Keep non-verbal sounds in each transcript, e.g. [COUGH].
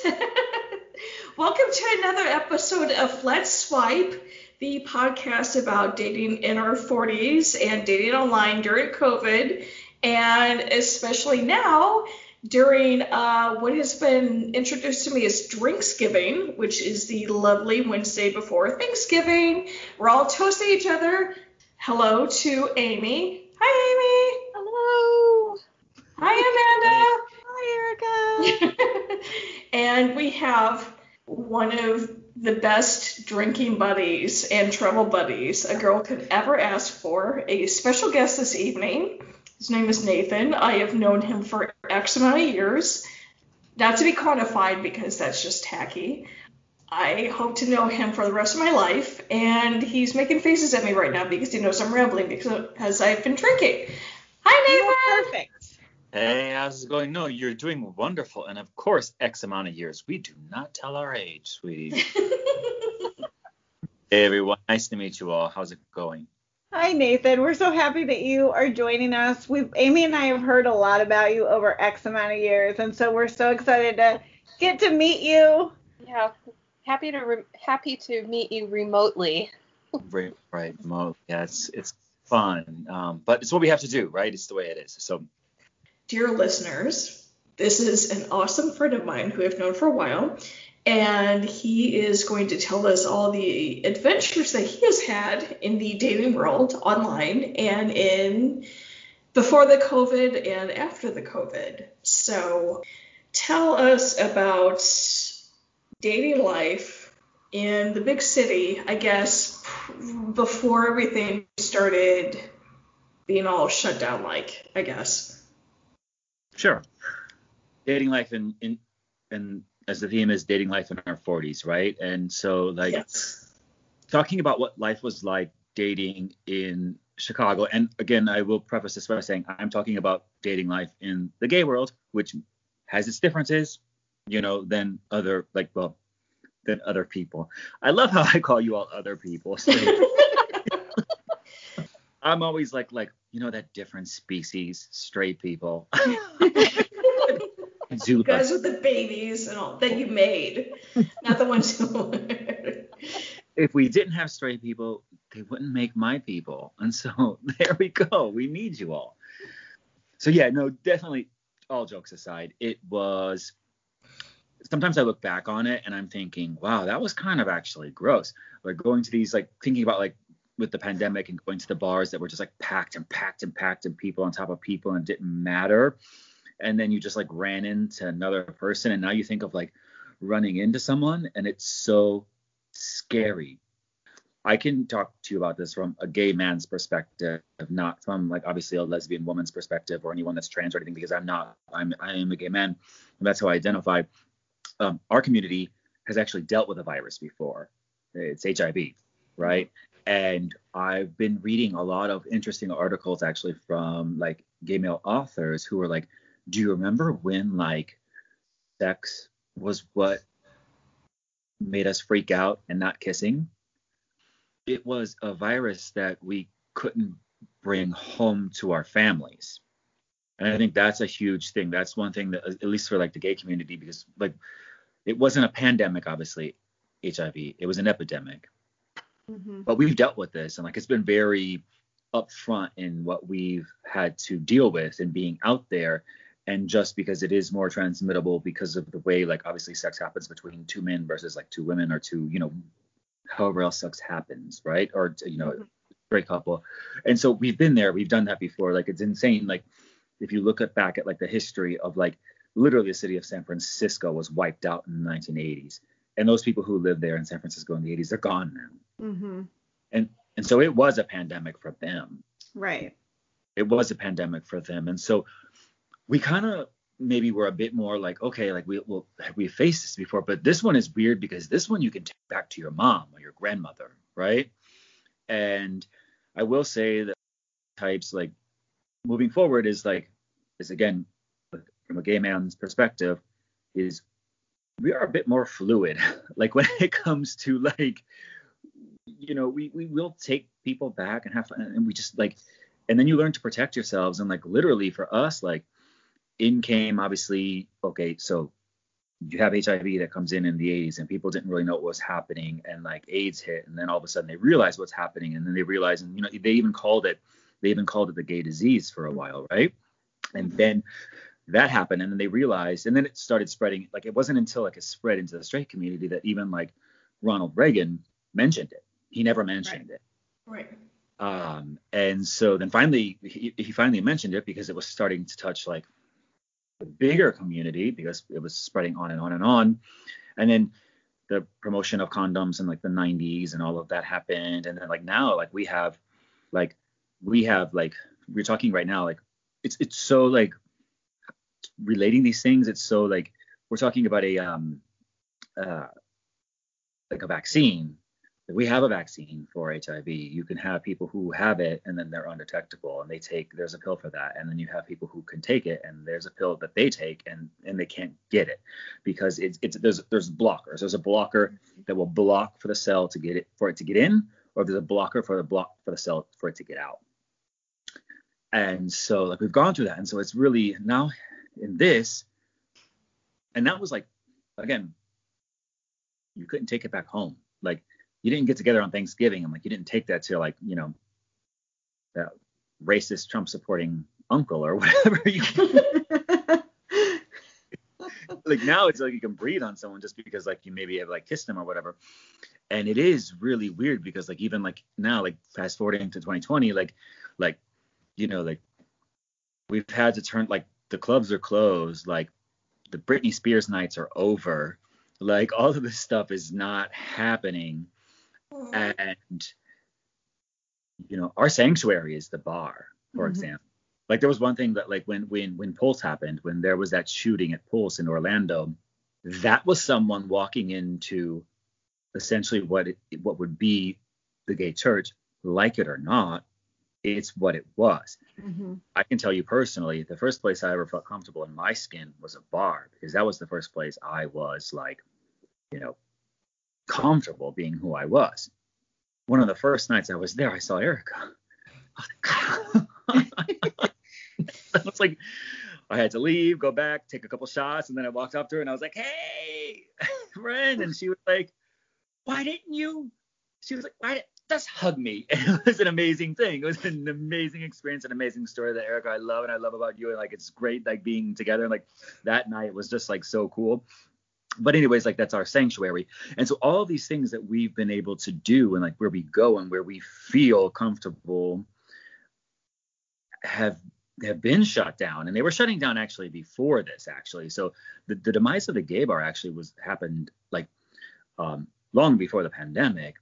[LAUGHS] Welcome to another episode of Let's Swipe, the podcast about dating in our 40s and dating online during COVID, and especially now during uh, what has been introduced to me as Drinksgiving, which is the lovely Wednesday before Thanksgiving. We're all toasting each other. Hello to Amy. Hi, Amy. Hello. Hi, Amanda. Hi, Erica. And we have one of the best drinking buddies and travel buddies a girl could ever ask for. A special guest this evening. His name is Nathan. I have known him for X amount of years. Not to be quantified because that's just tacky. I hope to know him for the rest of my life, and he's making faces at me right now because he knows I'm rambling because I've been drinking. Hi, Nathan. Perfect. Hey, how's it going? No, you're doing wonderful, and of course, X amount of years. We do not tell our age, sweetie. [LAUGHS] hey, everyone. Nice to meet you all. How's it going? Hi Nathan, we're so happy that you are joining us. We Amy and I have heard a lot about you over X amount of years, and so we're so excited to get to meet you. Yeah, happy to re- happy to meet you remotely. right, right, remote. Yeah, it's it's fun, um, but it's what we have to do, right? It's the way it is. So, dear listeners, this is an awesome friend of mine who I've known for a while, and he is going to tell us all the adventures that he has had in the dating world online and in before the COVID and after the COVID. So tell us about dating life in the big city, I guess, before everything started being all shut down like, I guess. Sure. Dating life in in in as the theme is dating life in our 40s, right? And so like yes. talking about what life was like dating in Chicago. And again, I will preface this by saying I'm talking about dating life in the gay world, which has its differences, you know, than other like well, than other people. I love how [LAUGHS] I call you all other people. So [LAUGHS] I'm always like like you know that different species, straight people. [LAUGHS] Zuba. guys with the babies and all that you made, not the ones who. if we didn't have straight people, they wouldn't make my people, and so [LAUGHS] there we go. We need you all. So yeah, no, definitely. All jokes aside, it was. Sometimes I look back on it and I'm thinking, wow, that was kind of actually gross. Like going to these, like thinking about like with the pandemic and going to the bars that were just like packed and packed and packed and people on top of people and didn't matter. And then you just like ran into another person and now you think of like running into someone and it's so scary. I can talk to you about this from a gay man's perspective not from like obviously a lesbian woman's perspective or anyone that's trans or anything because i'm not. I'm i am a gay man and that's how i identify. Um, our community has actually dealt with a virus before. It's hiv right and i've been reading a lot of interesting articles actually from like gay male authors who are like do you remember when like sex was what made us freak out and not kissing? It was a virus that we couldn't bring home to our families. And I think that's a huge thing. That's one thing that, at least for like the gay community, because like it wasn't a pandemic, obviously, HIV. It was an epidemic. Mm-hmm. But we've dealt with this, and like it's been very upfront in what we've had to deal with and being out there and just because it is more transmittable because of the way like obviously sex happens between two men versus like two women or two you know however else sex happens right? Or you know mm-hmm. great couple. And so we've been there. We've done that before. Like it's insane. Like if you look at back at like the history of like literally the city of san francisco was wiped out in the 1980s and those people who lived there in san francisco in the 80s they're gone now. Mm-hmm. and and so it was a pandemic for them. Right. It was a pandemic for them. And so we kind of maybe were a bit more like okay like we will we faced this before but this one is weird because this one you can take back to your mom or your grandmother right? And i will say that types like moving forward is like is again from a gay man's perspective is we are a bit more fluid. [LAUGHS] Like when it comes to like you know we we will take people back and have fun and we just like and then you learn to protect yourselves and like literally for us like in came obviously okay so you have HIV that comes in in the 80s and people didn't really know what was happening and like AIDS hit and then all of a sudden they realize what's happening and then they realize and you know they even called it they even called it the gay disease for a while right? And then that happened and then they realized and then it started spreading like it wasn't until like it spread into the straight community that even like Ronald Reagan mentioned it he never mentioned it Right. um, and so then finally, he, he finally mentioned it because it was starting to touch like the bigger community because it was spreading on and on and on. And then the promotion of condoms in like the 90s and all of that happened. And then like now, like we have, like we have like we're talking right now, like it's it's so like relating these things. It's so like we're talking about a um uh like a vaccine we have a vaccine for HIV. You can have people who have it and then they're undetectable and they take there's a pill for that. And then you have people who can take it and there's a pill that they take and and they can't get it because it's it's there's there's blockers. There's a blocker that will block for the cell to get it for it to get in, or there's a blocker for the block for the cell for it to get out. And so like we've gone through that. And so it's really now in this, and that was like again, you couldn't take it back home. Like you didn't get together on Thanksgiving and like you didn't take that to like you know that racist Trump supporting uncle or [LAUGHS] whatever. You [LAUGHS] [LAUGHS] like now it's like you can breathe on someone just because like you maybe have like kissed them or whatever. And it is really weird because like even like now like fast forwarding to 2020 like like you know like we've had to turn like the clubs are closed like the Britney Spears nights are over. Like all of this stuff is not happening. And you know our sanctuary is the bar for Mhm. example. Like there was one thing that like when when when pulse happened when there was that shooting at pulse in orlando that was someone walking into essentially what it, what would be the gay church like it or not it's what it was Mhm. I can tell you personally, the first place I ever felt comfortable in my skin was a bar because that was the first place I was like, you know, comfortable being who I was. One of the first nights I was there, I saw Erica. [LAUGHS] I was like, I had to leave, go back, take a couple shots, and then I walked up to her and I was like, "Hey, [LAUGHS] friend," and she was like, "Why didn't you?" She was like, "Why just hug me?" [LAUGHS] It was an amazing thing. It was an amazing experience, an amazing story that Erica I love and I love about you, and like it's great like being together. And like that night was just like so cool. But anyways, like that's our sanctuary, and so all these things that we've been able to do, and like where we go and where we feel comfortable, have have been shut down and they were shutting down actually before this actually so the, the demise of the gay bar actually was happened like um, long before the pandemic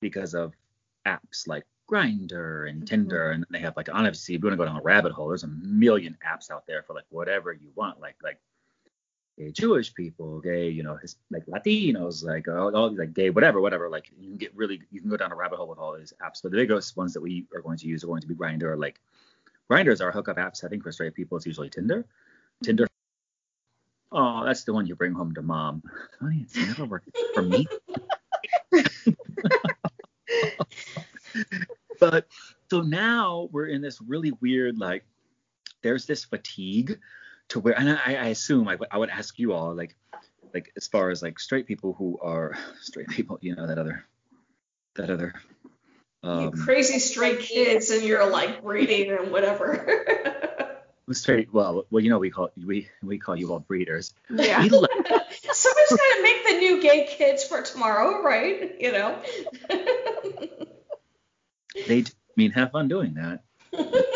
because of apps like Grindr and mm-hmm. tinder and they have like honestly if you want to go down a rabbit hole there's a million apps out there for like whatever you want like like gay jewish people gay you know his, like latinos like all, all like gay whatever whatever like you can get really you can go down a rabbit hole with all these apps but the biggest ones that we are going to use are going to be Grindr or like Grindrs are hookup apps. I think for straight people, it's usually Tinder. Mm-hmm. Tinder. Oh, that's the one you bring home to mom. [LAUGHS] Honey, it's never worked for me. [LAUGHS] but so now we're in this really weird like. There's this fatigue to where, and I, I assume I, would- ask you all like, like as far as like straight people who are [LAUGHS] straight people, you know that other, that other. you Um, crazy straight kids and you're like breeding and whatever. [LAUGHS] straight. Well, well, you know we call we we call you all breeders. Yeah. We like [LAUGHS] Somebody's gonna make the new gay kids for tomorrow, right? You know. They do, I mean have fun doing that. [LAUGHS]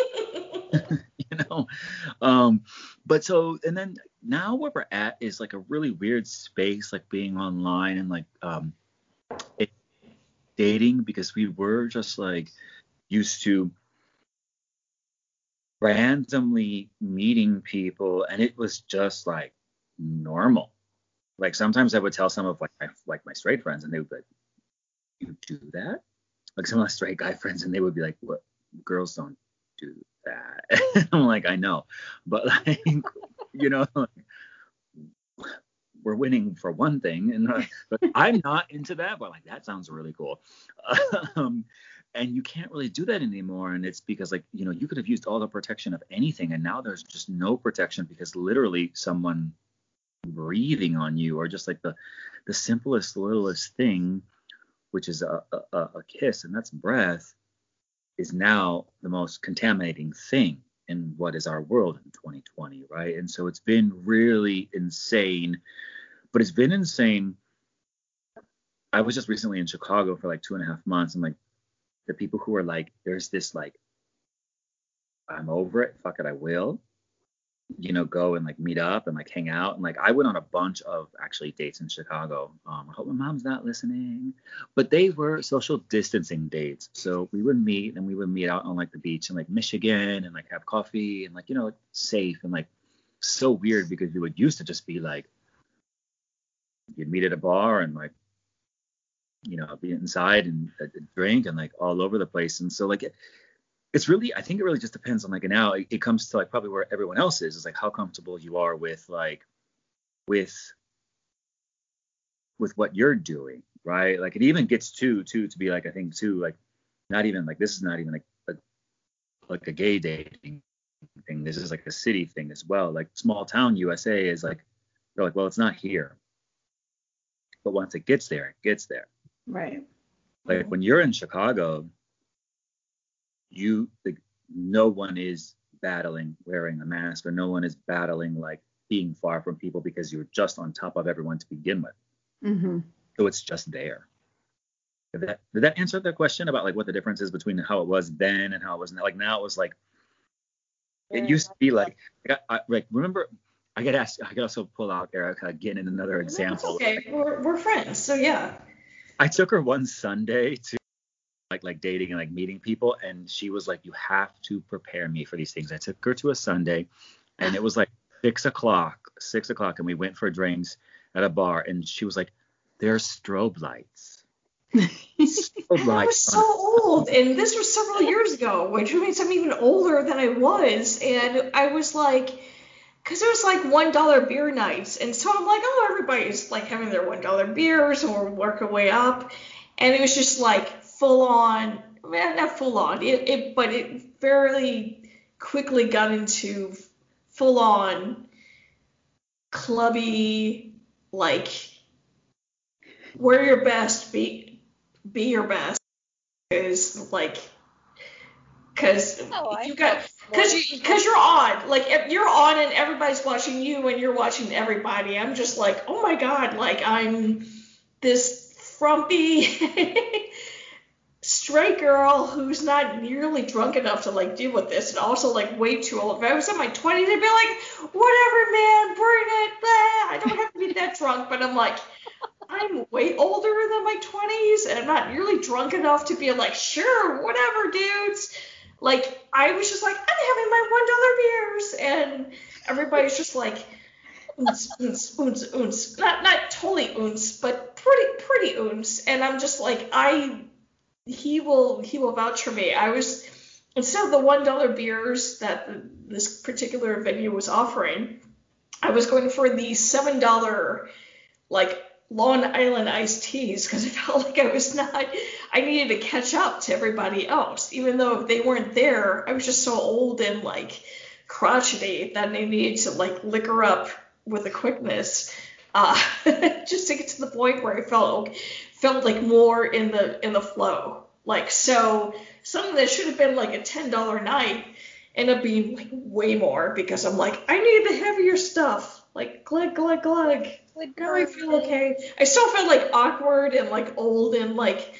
You know? Um but so and then now where we're at is like a really weird space like being online and like um it, dating because we were just like used to randomly meeting people and it was just like normal. Like sometimes i would tell some of like my like my straight friends and they would be like you do that like some of my straight guy friends and they would be like what? Girls don't do that. [LAUGHS] I'm like i know. But like [LAUGHS] you know like, we're winning for one thing and uh, but i'm not into that but like that sounds really cool. [LAUGHS] Um and you can't really do that anymore and it's because like you know you could have used all the protection of anything and now there's just no protection because literally someone breathing on you or just like the the simplest littlest thing which is a, a, a kiss and that's breath is now the most contaminating thing in what is our world in 2020 right? And so it's been really insane but it's been insane. I was just recently in chicago for like two and a half months and like the people who are like there's this like i'm over it fuck it i will you know, go and like meet up and like hang out. And like I went on a bunch of actually dates in Chicago. Um, I hope my mom's not listening, but they were social distancing dates. So we would meet and we would meet out on like the beach in like Michigan and like have coffee and like, you know, safe and like so weird because you would used to just be like, you'd meet at a bar and like, you know, be inside and uh, drink and like all over the place. And so like, it, it's really i think it really just depends on like now it, it comes to like probably where everyone else is is like how comfortable you are with like with with what you're doing right? Like it even gets to to to be like i think too like not even like this is not even like a like a gay dating thing this is like a city thing as well. Like small town usa is like they're like well it's not here. But once it gets there it gets there. Right. like when you're in chicago you like, no one is battling wearing a mask or no one is battling like being far from people because you're just on top of everyone to begin with Mm-hmm. so it's just there did that did that answer the question about like what the difference is between how it was then and how it was now like now it was like it used to be like I, got, I like remember I get asked I could also pull out Erica again in another example okay. We're, we're friends, so yeah. I took her one Sunday to like like dating and like meeting people, and she was like, "You have to prepare me for these things." I took her to a Sunday, and it was like six o'clock, six o'clock, and we went for drinks at a bar, and she was like, "There's strobe lights." [LAUGHS] Strobe I lights was on so old, and this was several years ago, which means I'm even older than I was. And I was like, because it was like one dollar beer nights, and so I'm like, oh, everybody's like having their one dollar beers, and we're working way up, and it was just like full on, well, not full on, it, it but it fairly quickly got into full on clubby, like wear your best, be be your best is like because Oh, you got because you because you're on like if you're on and everybody's watching you and you're watching everybody i'm just like oh my god like i'm this frumpy [LAUGHS] straight girl who's not nearly drunk enough to like deal with this and also like way too old if i was in my 20s i'd be like whatever man bring it blah. i don't have to be that drunk but i'm like I'm way older than my 20s and I'm not nearly drunk enough to be like, sure, whatever, dudes. Like, I was just like, I'm having my $1 beers. And everybody's just like, oons, oons, oons, oons. Not, not totally oons, but pretty, pretty oons. And I'm just like, I, he will, he will vouch for me. I was, instead of the $1 beers that this particular venue was offering, I was going for the $7, like, Long Island iced teas because I [LAUGHS] felt like I was not, I needed to catch up to everybody else. Even though if they weren't there, I was just so old and like crotchety that I needed to like liquor up with a quickness, uh, [LAUGHS] just to get to the point where I felt felt like more in the in the flow. Like so, something that should have been like a ten dollar night ended up being like way more because I'm like I need the heavier stuff, like glug glug glug. Would Now I feel okay. I still feel like awkward and like old and like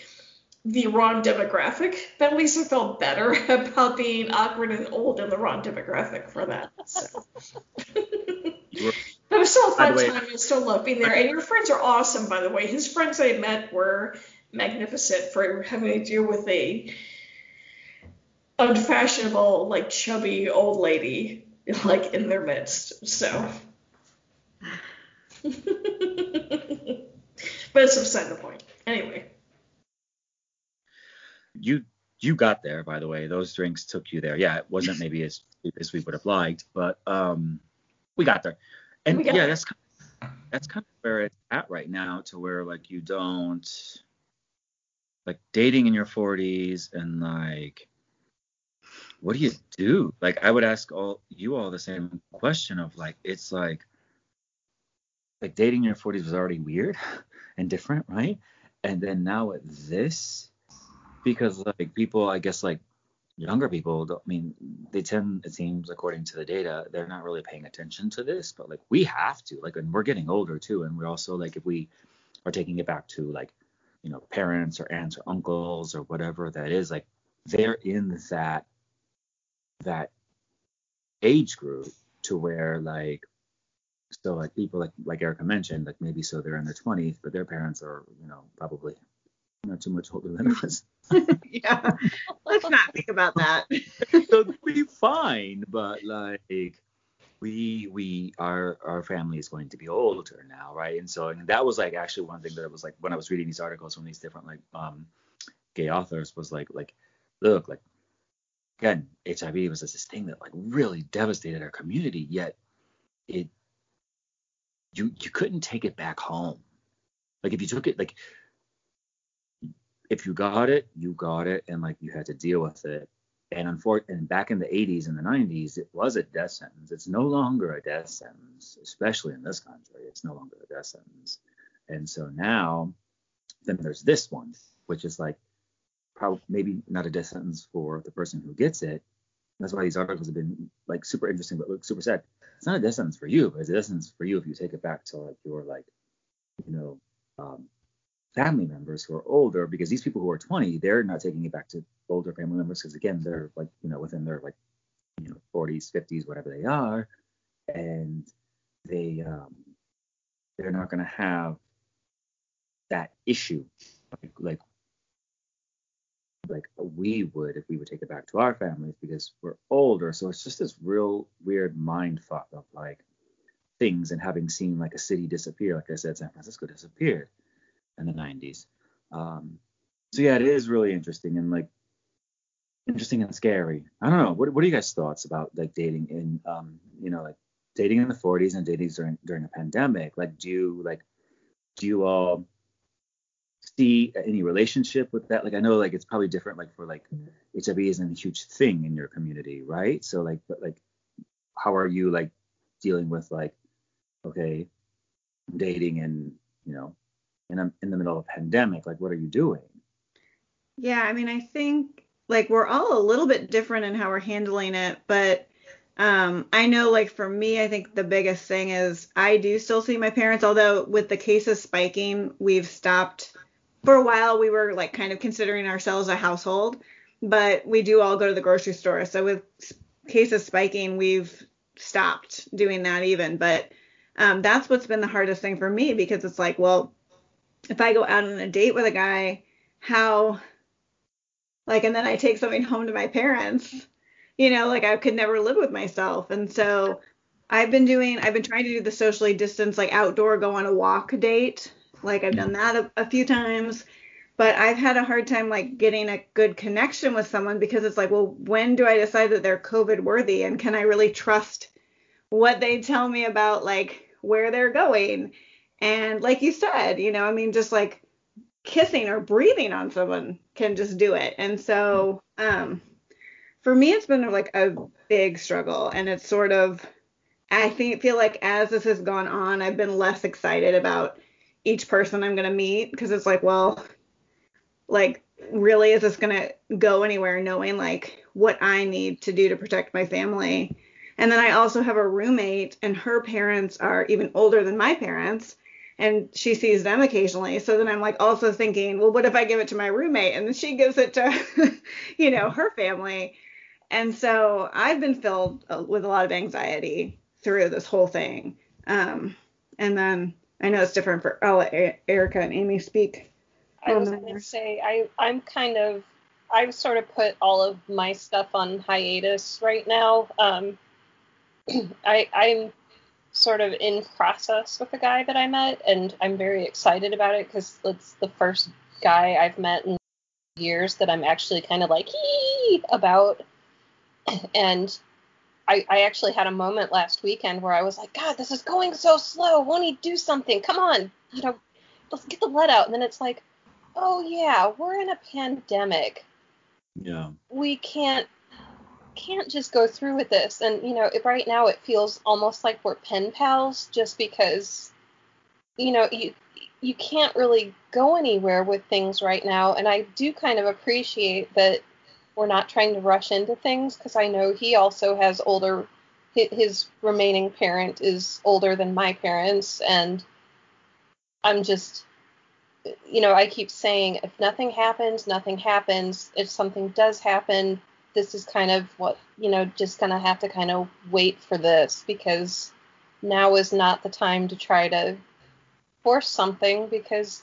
the wrong demographic, but at least I felt better [LAUGHS] about being awkward and old in the wrong demographic for that. So. You were- But it was still a fun time. I still love being there. And your friends are awesome, by the way. His friends I met were magnificent for having to deal with a unfashionable, like chubby old lady like in their midst. So [LAUGHS] but it's beside the point. Anyway. you you got there by the way those drinks took you there yeah it wasn't [LAUGHS] maybe as as we would have liked but um we got there and yeah that's kind of, that's kind of where it's at right now to where like you don't like dating in your 40s and like what do you do like i would ask all you all the same question of like it's like like dating in your 40s was already weird [LAUGHS] and different, right? And then now with this, because like people, I guess like younger people, I mean, they tend, it seems, according to the data, they're not really paying attention to this, but like we have to, like, and we're getting older too, and we're also like, if we are taking it back to like, you know, parents or aunts or uncles or whatever that is, like, they're in that that age group to where like so like people like like Erica mentioned, like maybe so they're in their 20s, but their parents are, you know, probably not too much older than us. [LAUGHS] [LAUGHS] yeah. Let's not think about that. [LAUGHS] so be fine, but like we we our our family is going to be older now, right? And so and that was like actually one thing that I was like when I was reading these articles from these different like um gay authors was like like look like again HIV was this thing that like really devastated our community, yet it you you couldn't take it back home. Like if you took it like if you got it, you got it, and like you had to deal with it. And unfortunately, back in the 80s and the 90s, it was a death sentence. It's no longer a death sentence, especially in this country. It's no longer a death sentence. And so now, then there's this one, which is like probably maybe not a death sentence for the person who gets it. That's why these articles have been like super interesting, but look super sad. It's not a death sentence for you, but it's a death sentence for you if you take it back to like your like, you know, um, family members who are older because these people who are 20 they're not taking it back to older family members because again they're like you know within their like you know 40s 50s whatever they are. And they um they're not going to have that issue like, like like we would if we would take it back to our families because we're older. So it's just this real weird mind fuck of like things and having seen like a city disappear. Like i said san francisco disappeared in the 90s. Um, so yeah, it is really interesting and like interesting and scary. I don't know. What what are you guys' thoughts about like dating in um you know like dating in the 40s and dating during during a pandemic? Like do you like do you all see any relationship with that? Like I know like it's probably different like for like HIV isn't a huge thing in your community, right? So like but like how are you like dealing with like okay dating and you know in, a, in the middle of a pandemic like what are you doing Yeah, I mean, I think like we're all a little bit different in how we're handling it, but um, I know like for me, I think the biggest thing is I do still see my parents, although with the cases spiking, we've stopped. For a while, we were like kind of considering ourselves a household, but we do all go to the grocery store. So with cases spiking, we've stopped doing that even. But um, that's what's been the hardest thing for me because it's like, well, if I go out on a date with a guy, how like and then I take something home to my parents, you know, like I could never live with myself. And so I've been doing I've been trying to do the socially distance like outdoor go on a walk date. Like I've done mm. that a, a few times, but I've had a hard time like getting a good connection with someone because it's like, well, when do I decide that they're COVID worthy and can I really trust what they tell me about like where they're going? And like you said, you know, I mean just like kissing or breathing on someone can just do it. And so, um, for me, it's been like a big struggle, and it's sort of, I think, feel like as this has gone on, I've been less excited about each person I'm gonna meet because it's like, well, like, really, is this gonna go anywhere? Knowing like what I need to do to protect my family. And then I also have a roommate, and her parents are even older than my parents and she sees them occasionally. So then I'm like also thinking, well, what if I give it to my roommate and then she gives it to, [LAUGHS] you know, her family? And so I've been filled uh, with a lot of anxiety through this whole thing. Um, and then I know it's different for I'll let Erica and Amy speak. I was going to say I I'm kind of I've sort of put all of my stuff on hiatus right now. Um, [CLEARS THROAT] I I'm sort of in process with the guy that I met, and I'm very excited about it because it's the first guy I've met in years that I'm actually kind of like about. [CLEARS THROAT] And I, I actually had a moment last weekend where I was like, God, this is going so slow. Won't he do something? Come on, you know, let's get the let out. And then it's like, oh yeah, we're in a pandemic. yeah We can't can't just go through with this. And you know, right now it feels almost like we're pen pals just because you know, you you can't really go anywhere with things right now, and I do kind of appreciate that we're not trying to rush into things because I know he also has older his remaining parent is older than my parents and I'm just you know, I keep saying if nothing happens, nothing happens. If something does happen, this is kind of what, you know, just to have to kind of wait for this because now is not the time to try to force something because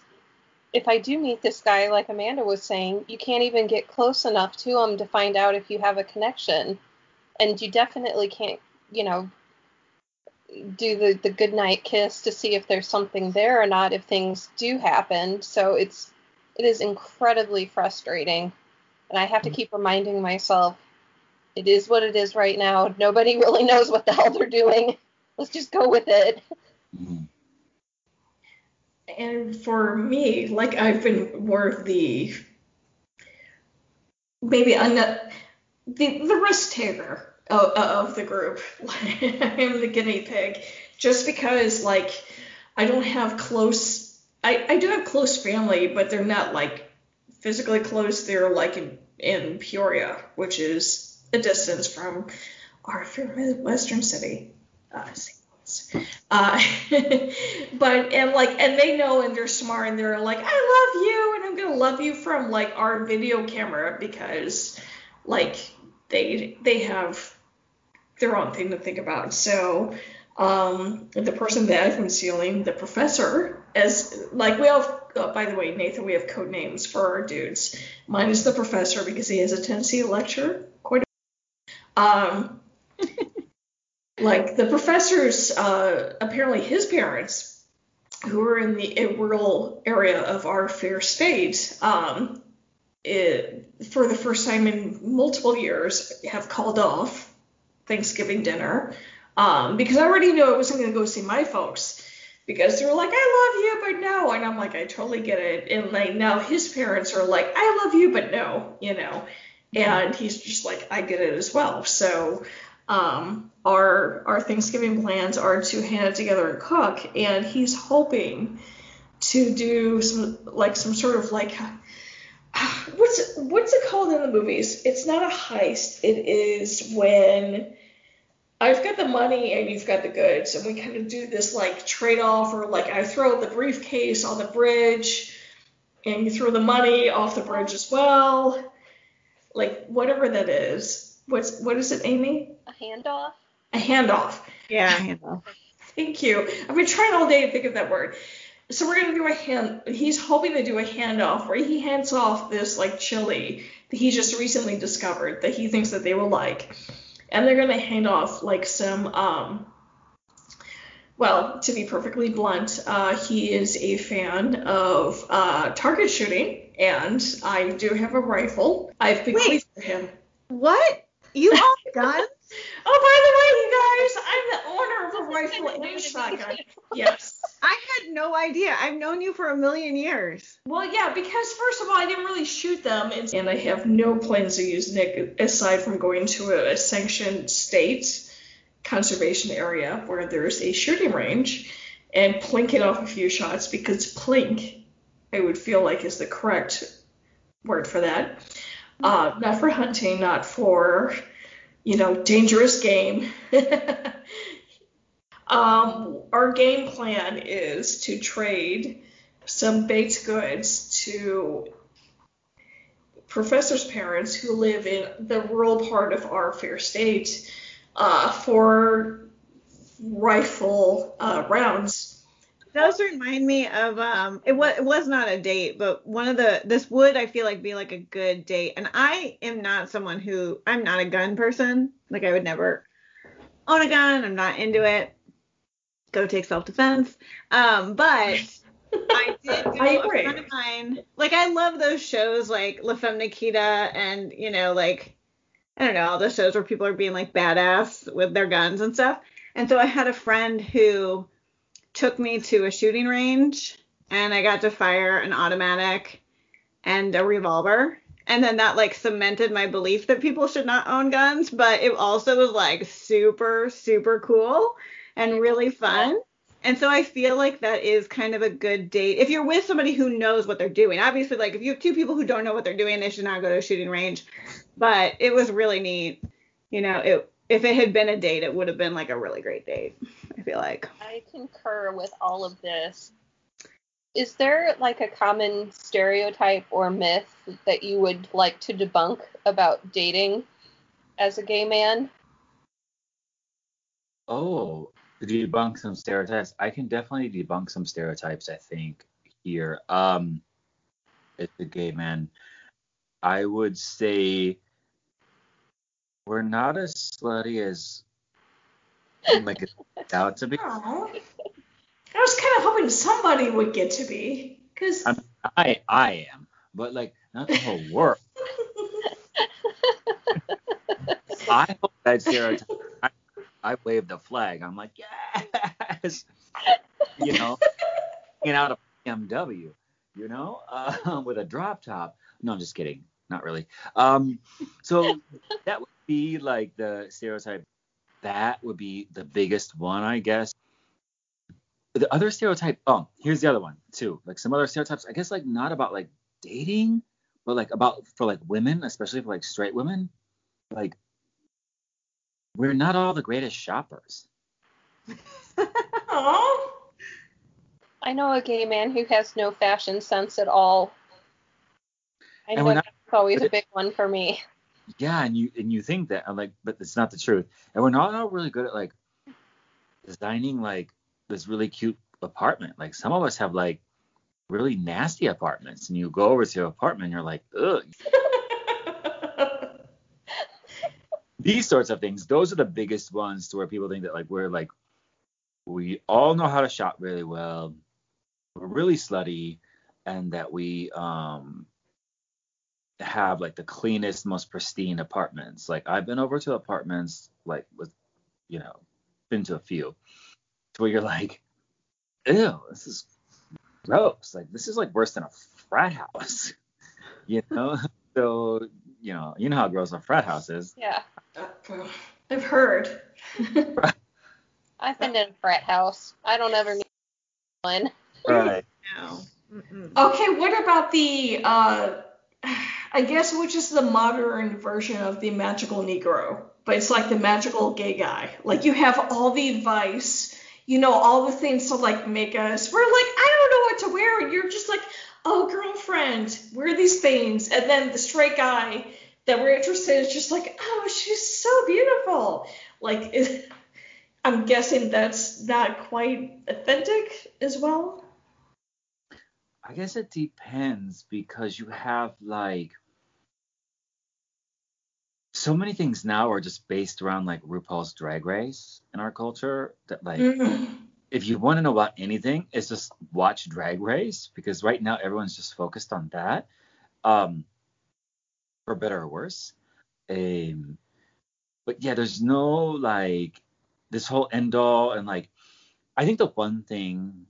if I do meet this guy, like Amanda was saying, you can't even get close enough to him to find out if you have a connection. And you definitely can't, you know, do the, the good night kiss to see if there's something there or not if things do happen. So it's it is incredibly frustrating. And I have to keep reminding myself it is what it is right now. Nobody really knows what the hell they're doing. Let's just go with it. And for me, like I've been more of the maybe I'm the the risk taker of, of the group. [LAUGHS] I am the guinea pig, just because like I don't have close. I I do have close family, but they're not like physically close. They're like in in Peoria, which is a distance from our Western city. Uh, uh, [LAUGHS] but and like and they know and they're smart and they're like I love you and I'm gonna love you from like our video camera because like they they have their own thing to think about. So um, the person that been sealing, the professor, as like we have. Oh, by the way, Nathan, we have code names for our dudes. Mine is the professor because he has a tendency to lecture quite. A, um, [LAUGHS] like the professors, uh, apparently his parents, who are in the rural area of our fair state, um, it, for the first time in multiple years, have called off Thanksgiving dinner um, because I already knew I wasn't going to go see my folks because they were like, I love you, but no. And I'm like, I totally get it. And like now his parents are like, I love you, but no, you know. And he's just like, I get it as well. So um, our our Thanksgiving plans are to hang out together and cook, and he's hoping to do some like some sort of like [SIGHS] what's what's it called in the movies? It's not a heist. It is when I've got the money and you've got the goods, and we kind of do this like trade off, or like I throw the briefcase on the bridge, and you throw the money off the bridge as well, like whatever that is. What's what is it, Amy? A handoff. A handoff. Yeah, handoff. Thank you. I've been trying all day to think of that word. So we're gonna do a hand. He's hoping to do a handoff where he hands off this like chili that he just recently discovered that he thinks that they will like, and they're gonna hand off like some um. Well, to be perfectly blunt, uh, he is a fan of uh, target shooting, and I do have a rifle. I've been bequeathed for him. What? You [LAUGHS] own guns? Oh, by the way, you guys, I'm the owner of a rifle and a shotgun. [LAUGHS] Yes. I had no idea. I've known you for a million years. Well, yeah, because first of all, I didn't really shoot them, and I have no plans to use Nick aside from going to a, a sanctioned state conservation area where there's a shooting range and plinking off a few shots because plink, I would feel like, is the correct word for that. Uh, not for hunting, not for, you know, dangerous game. [LAUGHS] um, our game plan is to trade some baked goods to professors' parents who live in the rural part of our fair state uh, for rifle uh, rounds those remind me of um it was it was not a date but one of the this would i feel like be like a good date. And i am not someone who i'm not a gun person. Like i would never own a gun. I'm not into it. Go take self-defense. Um but [LAUGHS] i did go I agree. a friend of mine like i love those shows like la femme nikita and you know like i don't know all those shows where people are being like badass with their guns and stuff. And so i had a friend who took me to a shooting range and I got to fire an automatic and a revolver. And then that like cemented my belief that people should not own guns, but it also was like super, super cool and really fun. And so I feel like that is kind of a good date. If you're with somebody who knows what they're doing, obviously, like if you have two people who don't know what they're doing, they should not go to a shooting range. But it was really neat. You know, it if it had been a date, it would have been like a really great date. I feel like. I concur with all of this. Is there like a common stereotype or myth that you would like to debunk about dating as a gay man? Oh, to debunk some stereotypes. I can definitely debunk some stereotypes, I think, here. Um as a gay man. I would say we're not as slutty as like it's out to be. I was kind of hoping somebody would get to be, because I'm, I I am, but like not the whole world. [LAUGHS] I hope that stereotype. I, I wave the flag. I'm like, yes, you know, hanging out a BMW, you know, uh, with a drop top. No, I'm just kidding. Not really. Um, so that would be like the stereotype. That would be the biggest one, I guess. The other stereotype. Oh, here's the other one too. Like some other stereotypes. I guess like not about like dating, but like about for like women, especially for like straight women. Like we're not all the greatest shoppers. [LAUGHS] Aw. I know a gay man who has no fashion sense at all. I And know we're not- that's always but a it- big one for me. Yeah, and you and you think that I'm like, but it's not the truth. And we're not all really good at like designing like this really cute apartment. Like some of us have like really nasty apartments, and you go over to your apartment, and you're like, ugh. [LAUGHS] These sorts of things, those are the biggest ones to where people think that like we're like we all know how to shop really well, we're really slutty, and that we um have like the cleanest, most pristine apartments. Like I've been over to apartments like with you know, been to a few. To where you're like, ew, this is gross. Like this is like worse than a frat house. [LAUGHS] you know? So, you know, you know how gross a frat house is. Yeah. [LAUGHS] I've heard. [LAUGHS] I've been in a frat house. I don't ever need one. Right. No. Mm-mm. Okay, what about the uh I guess which is the modern version of the magical Negro, but it's like the magical gay guy. Like you have all the advice, you know, all the things to like make us. We're like, I don't know what to wear, you're just like, oh girlfriend, wear these things, and then the straight guy that we're interested in is just like, oh, she's so beautiful. Like, it, [LAUGHS] I'm guessing that's not quite authentic as well. I guess it depends because you have like so many things now are just based around like RuPaul's Drag Race in our culture that like Mm. if you want to know about anything, it's just watch Drag Race because right now everyone's just focused on that, um, for better or worse. Um, but yeah, there's no like this whole end all and like I think the one thing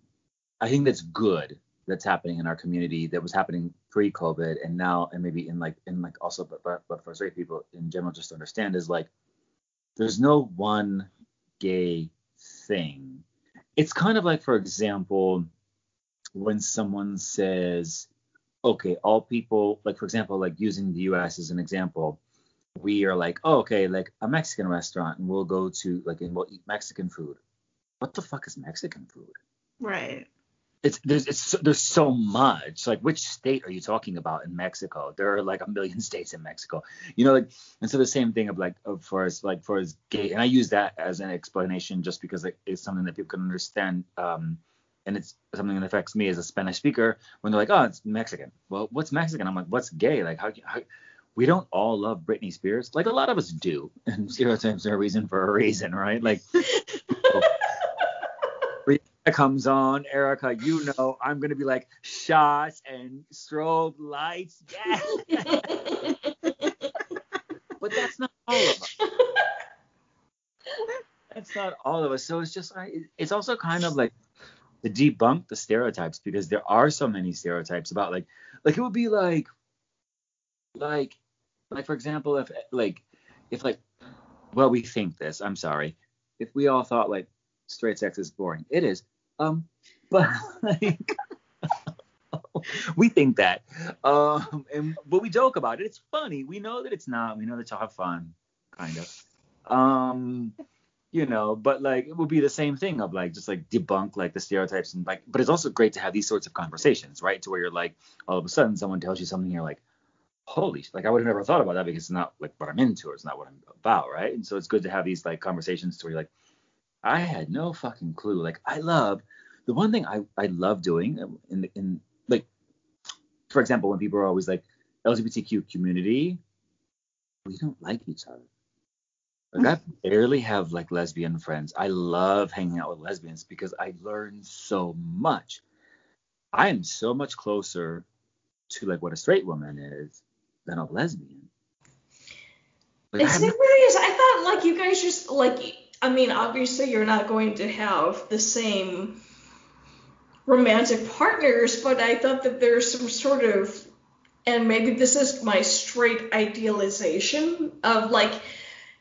I think that's good that's happening in our community that was happening pre-COVID and now and maybe in like in like also but but, but for straight people in general just to understand is like there's no one gay thing. It's kind of like for example when someone says okay all people like for example like using the US as an example we are like oh, okay like a Mexican restaurant and we'll go to like and we'll eat Mexican food. What the fuck is Mexican food? Right. It's there's it's there's so much like which state are you talking about in Mexico? There are like a million [LAUGHS] states in Mexico. You know like and so the same thing of like of for as like for as gay and I use that as an explanation just because like, it's something that people can understand um and it's something that affects me as a Spanish speaker when they're like oh it's Mexican. Well what's Mexican? I'm like what's gay? Like how, how we don't all love Britney Spears. Like a lot of us do [LAUGHS] and stereotypes are a reason for a reason right? Like [LAUGHS] comes on, Erica, you know I'm gonna be like shots and strobe lights, [LAUGHS] yeah. [LAUGHS] but that's not all of us. That's not all of us. So it's just it's also kind of like to debunk the stereotypes because there are so many stereotypes about like like it would be like like like for example if like if like well we think this I'm sorry if we all thought like straight sex is boring it is Um, but [LAUGHS] like, [LAUGHS] we think that. Um, and but we joke about it. It's funny. We know that it's not. We know that y'all have fun, kind of. Um, you know, but like it would be the same thing of like just like debunk like the stereotypes and like. But it's also great to have these sorts of conversations, right? To where you're like, all of a sudden someone tells you something, you're like, holy, like I would have never thought about that because it's not like what I'm into or it's not what I'm about, right? And so it's good to have these like conversations to where you're like, I had no fucking clue. Like I love the one thing I I love doing uh, in in like for example when people are always like LGBTQ community, we don't like each other. Like I [LAUGHS] barely have like lesbian friends. I love hanging out with lesbians because I learn so much. I am so much closer to like what a straight woman is than a lesbian. Like, I It's have it no- really is. I thought like you guys just like I mean obviously you're not going to have the same romantic partners, but I thought that there's some sort of and maybe this is my straight idealization of like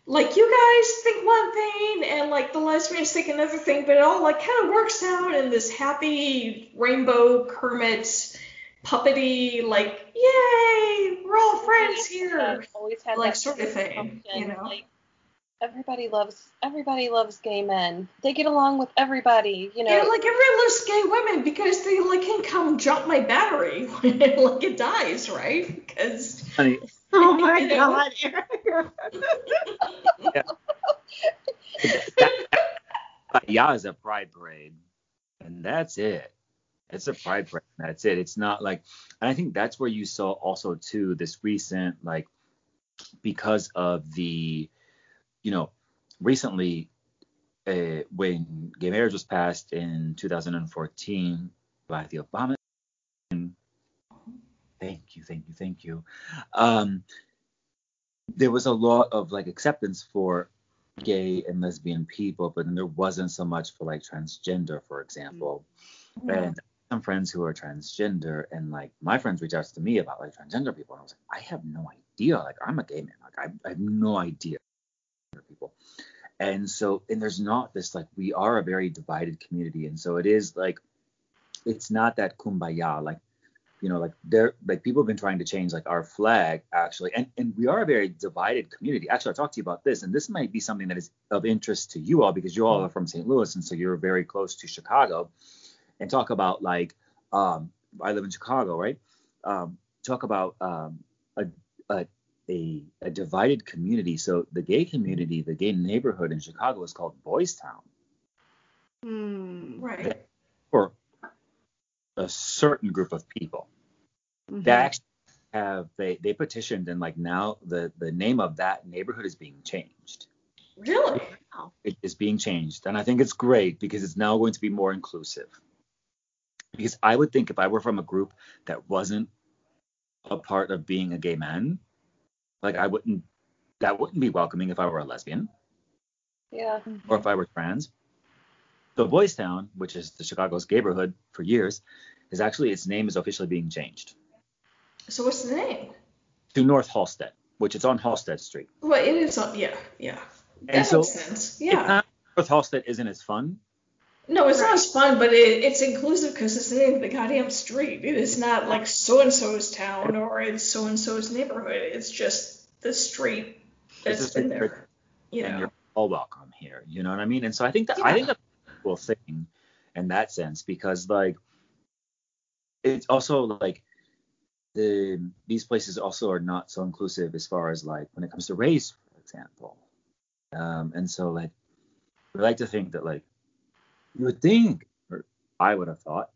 like you guys think one thing and like the lesbians think another thing, but it all like kind of works out in this happy rainbow Kermit puppety like yay we're all friends here always had like that sort of thing, you know. Like everybody loves everybody loves gay men. They get along with everybody, you know. Yeah, like everyone loves gay women because they like can come jump my battery [LAUGHS] when like it dies, right? Because honey, [LAUGHS] Oh my god, [LAUGHS] Erica. that, yeah, is a pride parade, and that's it. It's a pride parade. and That's it. It's not like, and I think that's where you saw also too this recent like because of the, you know, recently uh, when gay marriage was passed in 2014 by the Obama. Thank you, thank you, thank you. Um, there was a lot of like acceptance for gay and lesbian people, but then there wasn't so much for like transgender, for example. And some friends who are transgender, and like my friends reach out to me about like transgender people, and I was like, I have no idea. Like I'm a gay man. Like I, I have no idea. People. And so, and there's not this like we are a very divided community, and so it is like it's not that kumbaya like you know like there like people have been trying to change like our flag actually. And and we are a very divided community. Actually i talked to you about this. And this might be something that is of interest to you all because you all are from st louis. And so you're very close to chicago. And talk about like um i live in chicago right? Um talk about um a a a, a divided community so the gay community the gay neighborhood in chicago is called boys town Hmm. right. for a certain group of people Mhm. they actually have they they petitioned and like now the the name of that neighborhood is being changed Really? it is being changed and i think it's great because it's now going to be more inclusive because i would think if i were from a group that wasn't a part of being a gay man like i wouldn't that wouldn't be welcoming if i were a lesbian yeah. or if i were trans so boys town which is the chicago's neighborhood for years is actually its name is officially being changed So what's the name? to north halsted which is on halsted street Well, it is. On, yeah, yeah. That And so makes sense. It's Yeah. not North Halsted isn't as fun. No, it's not as fun, but it, it's inclusive because it's the name of the goddamn street. It is not like so and so's town or it's so and so's neighborhood. It's just the street that's It's been there. You and you're all welcome here. You know what I mean? And so I think that I think that's a cool thing in that sense because like it's also like the these places also are not so inclusive as far as like when it comes to race, for example. Um, and so like we like to think that like you would think, or I would have thought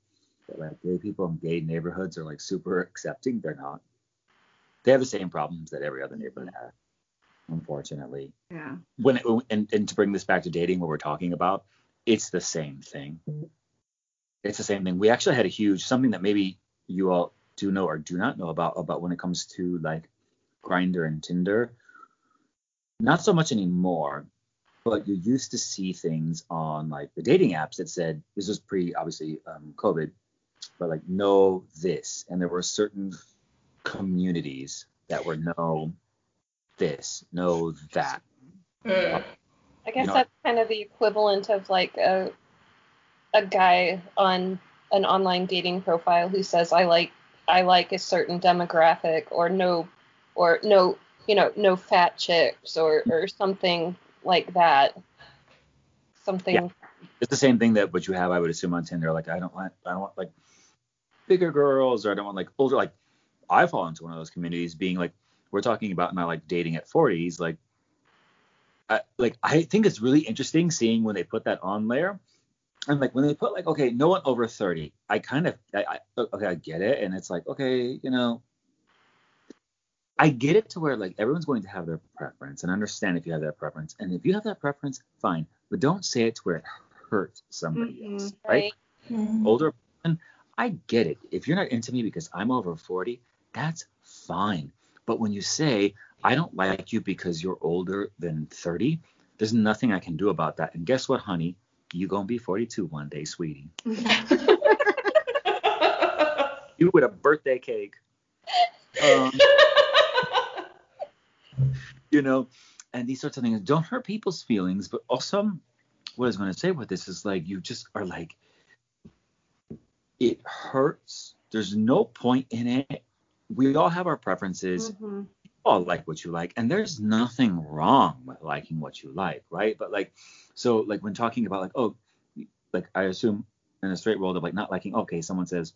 that like gay people in gay neighborhoods are like super accepting. They're not. They have the same problems that every other neighborhood has, unfortunately Yeah. when it, and, and to bring this back to dating what we're talking about it's the same thing it's the same thing we actually had a huge something that maybe you all do know or do not know about about when it comes to like Grindr and tinder not so much anymore but you used to see things on like the dating apps that said this was pre obviously um, covid but like know this and there were certain communities that were know this know that Mm. I guess know- that's kind of the equivalent of like a a guy on an online dating profile who says I like I like a certain demographic or no or no you know no fat chicks or or something like that something Yeah. It's the same thing that what you have, I would assume, on Tinder. Like I don't want, I don't want like bigger girls, or I don't want like older. Like I fall into one of those communities, being like we're talking about not like dating at 40s. Like, I like I think it's really interesting seeing when they put that on there. And like when they put like okay, no one over 30. I kind of, I, I okay, I get it, and it's like okay, you know. I get it to where like everyone's going to have their preference and understand if you have that preference. And if you have that preference, fine. But don't say it to where it hurts somebody Mhm. else. Right? Mhm. Older person, I get it. If you're not into me because I'm over 40, that's fine. But when you say, I don't like you because you're older than 30, there's nothing I can do about that. And guess what, honey? You're gonna be 42 one day, sweetie. [LAUGHS] You with a birthday cake. Um, [LAUGHS] you know, and these sorts of things don't hurt people's feelings, but also what I was going to say with this is like you just are like, it hurts. There's no point in it. We all have our preferences. Mhm. You all like what you like, and there's nothing wrong with liking what you like, right? But like, so like when talking about like, oh, like I assume in a straight world of like not liking, okay, someone says,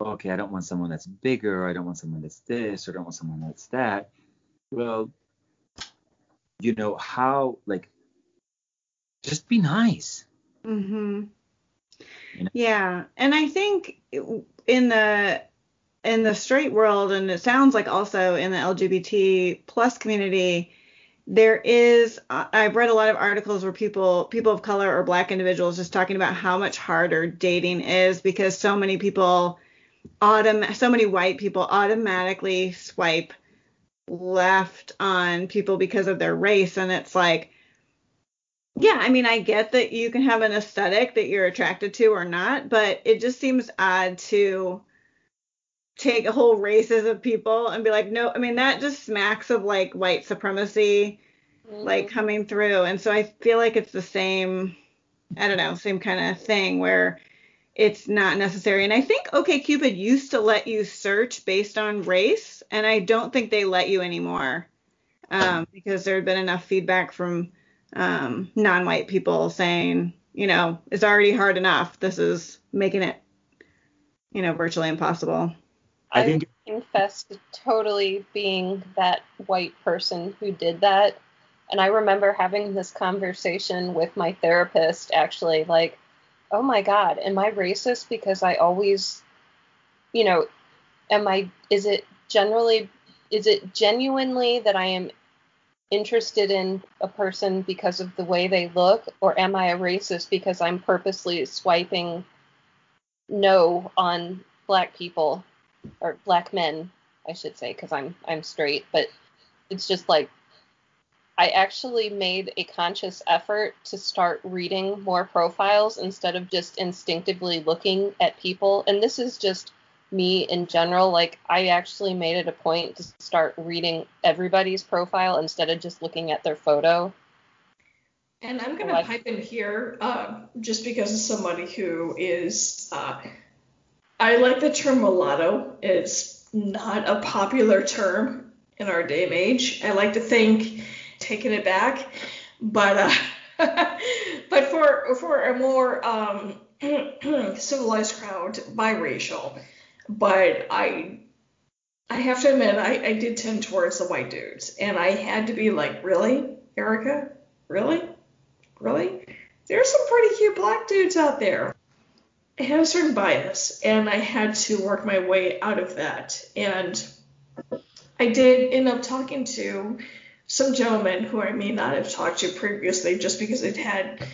okay, I don't want someone that's bigger, I don't want someone that's this, or I don't want someone that's that. Well, you know how like just be nice. Mhm. You know? Yeah, and I think in the in the straight world, and it sounds like also in the LGBT plus community, there is. I've read a lot of articles where people people of color or Black individuals just talking about how much harder dating is because so many people autom so many white people automatically swipe left on people because of their race, and it's like yeah, I mean, I get that you can have an aesthetic that you're attracted to or not, but it just seems odd to take whole races of people and be like, no, I mean, that just smacks of like white supremacy, mm-hmm. like coming through. And so I feel like it's the same, I don't know, same kind of thing where it's not necessary. And I think OkCupid used to let you search based on race, and I don't think they let you anymore um, because there had been enough feedback from um, non-white people saying, you know, it's already hard enough. This is making it, you know, virtually impossible. I think confess to totally being that white person who did that. And I remember having this conversation with my therapist actually, like, oh my God, am I racist because I always, you know, am I, is it generally, is it genuinely that I am interested in a person because of the way they look, or am I a racist because I'm purposely swiping no on black people or black men, I should say, because I'm I'm straight, but it's just like I actually made a conscious effort to start reading more profiles instead of just instinctively looking at people. And this is just me in general. Like I actually made it a point to start reading everybody's profile instead of just looking at their photo. And I'm going to Like- pipe in here uh, just because of somebody who is. Uh, I like the term mulatto. It's not a popular term in our day and age. I like to think taking it back, but uh, [LAUGHS] but for for a more um, [CLEARS THROAT] civilized crowd, biracial. But I I have to admit I, I did tend towards the white dudes, and I had to be like, really, Erica, really? really? There's some pretty cute black dudes out there. I had a certain bias, and I had to work my way out of that. And I did end up talking to some gentlemen who I may not have talked to previously just because they'd had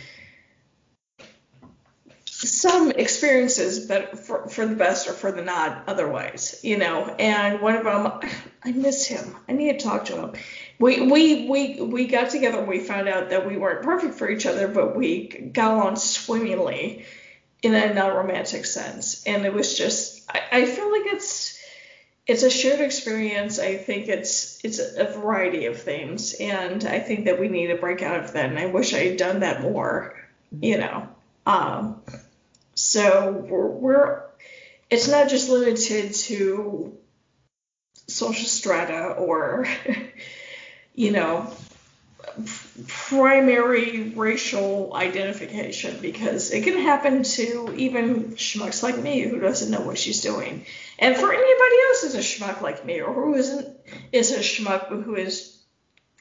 some experiences, but for, for the best or for the not otherwise, you know. And one of them, [SIGHS] I miss him. I need to talk to him. We we we we got together. We found out that we weren't perfect for each other, but we got along swimmingly in a non-romantic sense. And it was just, I, I feel like it's it's a shared experience. I think it's it's a variety of things, and I think that we need to break out of that. And I wish I had done that more, you know. Um, So we're, we're it's not just limited to social strata or [LAUGHS] you know primary racial identification because it can happen to even schmucks like me who doesn't know what she's doing. And for anybody else who's a schmuck like me or who isn't is a schmuck who is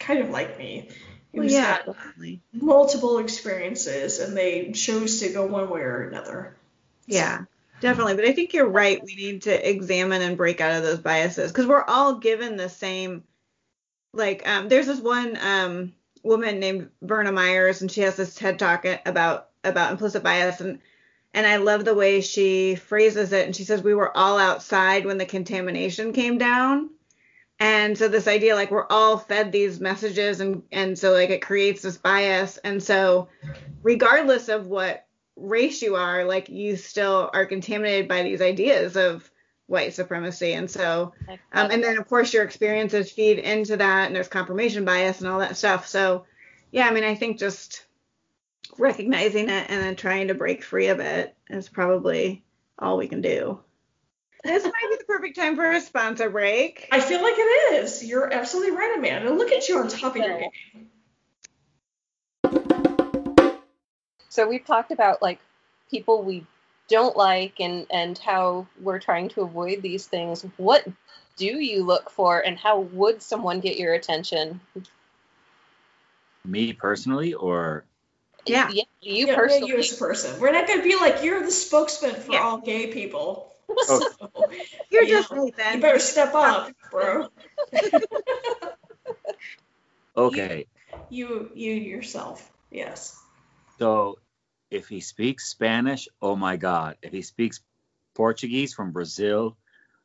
kind of like me. Well, who's yeah, definitely. multiple experiences and they chose to go one way or another. Yeah, definitely. But I think you're right. We need to examine and break out of those biases because we're all given the same. Like, um, there's this one um, woman named Verna Myers, and she has this TED talk about about implicit bias, and and I love the way she phrases it. And she says we were all outside when the contamination came down. And so this idea like we're all fed these messages and and so like it creates this bias. And so regardless of what race you are like you still are contaminated by these ideas of white supremacy. And so um, and then of course your experiences feed into that and there's confirmation bias and all that stuff. So yeah i mean i think just recognizing it and then trying to break free of it is probably all we can do this might be the perfect time for a sponsor break I feel like it is. You're absolutely right, Amanda. Look at you on top of your game. So we've talked about like people we don't like and and how we're trying to avoid these things. What do you look for and how would someone get your attention? Me personally, or Yeah. yeah you Yeah, personally. you as a person. We're not going to be like you're the spokesman for Yeah. all gay people. So, you're you just know, Nathan. you better step up, bro. [LAUGHS] okay. You you yourself. Yes. So if he speaks Spanish, oh my God. If he speaks Portuguese from Brazil,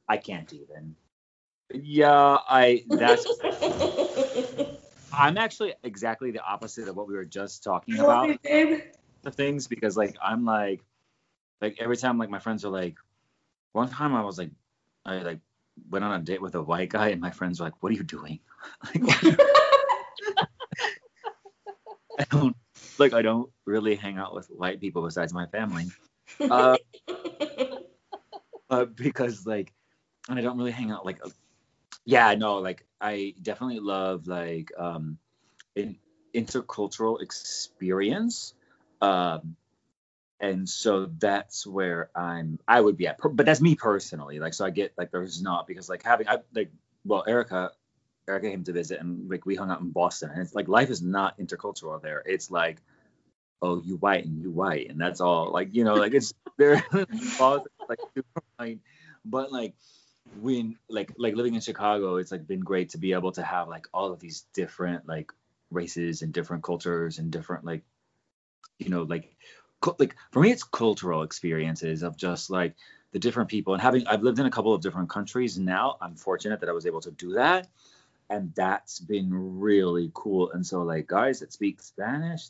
I can't even. Yeah, I that's [LAUGHS] I'm actually exactly the opposite of what we were just talking I love about you, babe. the things because like I'm like like every time like my friends are like one time I was like I like went on a date with a white guy and my friends were like, What are you doing? [LAUGHS] like, [LAUGHS] I don't like I don't really hang out with white people besides my family. Uh, [LAUGHS] uh, because like and I don't really hang out like uh, yeah no like I definitely love like um an intercultural experience um and so that's where I'm I would be at but that's me personally like so I get like there's not because like having I like well Erica Erica came to visit and like we hung out in Boston and it's like life is not intercultural there. It's like oh you white and you white and that's all like you know like it's [LAUGHS] very like but like when like like living in chicago it's like been great to be able to have like all of these different like races and different cultures and different like you know like like for me it's cultural experiences of just like the different people and having i've lived in a couple of different countries now i'm fortunate that i was able to do that and that's been really cool and so like guys that speak spanish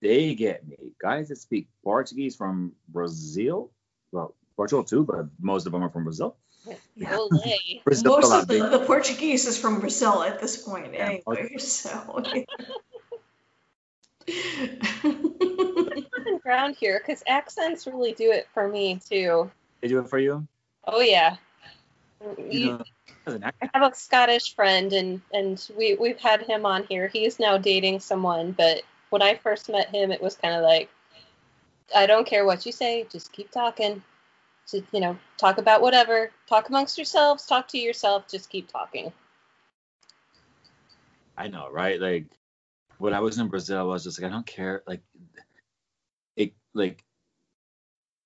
they get me guys that speak portuguese from brazil well portugal too but most of them are from brazil [LAUGHS] Olay. [LAUGHS] brazil Most a of the, the Portuguese is from Brazil at this point, Yeah. anyway. So. [LAUGHS] Ground here because accents really do it for me too. they do it for you Oh yeah. you know as an actor, I have a Scottish friend, and and we we've had him on here. He's now dating someone, but when I first met him, it was kind of like, I don't care what you say, just keep talking. Just, you know, talk about whatever. Talk amongst yourselves. Talk to yourself. Just keep talking. I know, right? Like when I was in Brazil, I was just like, I don't care. Like like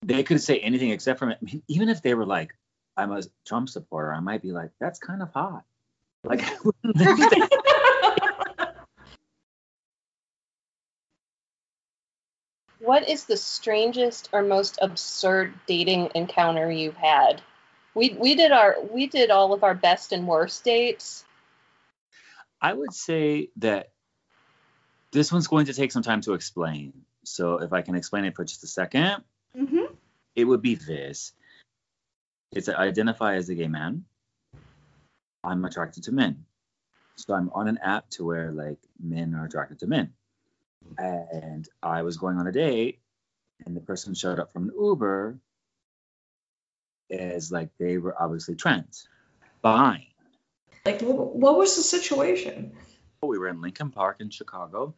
they could say anything except for I mean, even if they were like, I'm a Trump supporter, I might be like, that's kind of hot. Like [LAUGHS] What is the strangest or most absurd dating encounter you've had? We we did our we did all of our best and worst dates. I would say that this one's going to take some time to explain. So if I can explain it for just a second, Mm-hmm. it would be this. It's I identify as a gay man. I'm attracted to men. So I'm on an app to where like men are attracted to men. And I was going on a date and the person showed up from an Uber as like they were obviously trans. Fine. Like, what was the situation? We were in Lincoln Park in Chicago,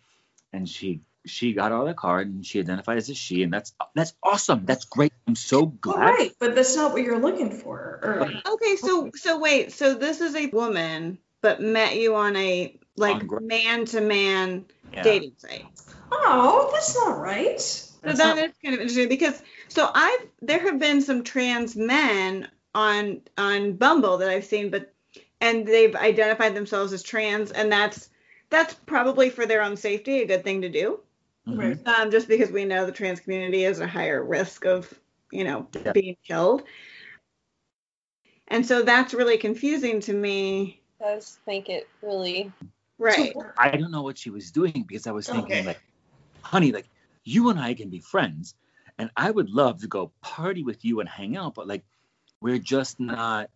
and she she got out of the car and she identified as a she, and that's that's awesome. That's great. I'm so Well, glad. right, but that's not what you're looking for. Or, Okay, so so wait, so this is a woman, but met you on a like man to man dating site. oh, that's not right. So That's that not- is kind of interesting because so I've there have been some trans men on on Bumble that I've seen, but and they've identified themselves as trans, and that's that's probably for their own safety a good thing to do. Mhm. Right. Um, just because we know the trans community is a higher risk of you know Yeah. being killed, and so that's really confusing to me. does make it really Right. So- I don't know what she was doing because I was thinking Okay. like, honey, like you and I can be friends, and I would love to go party with you and hang out, but like we're just not.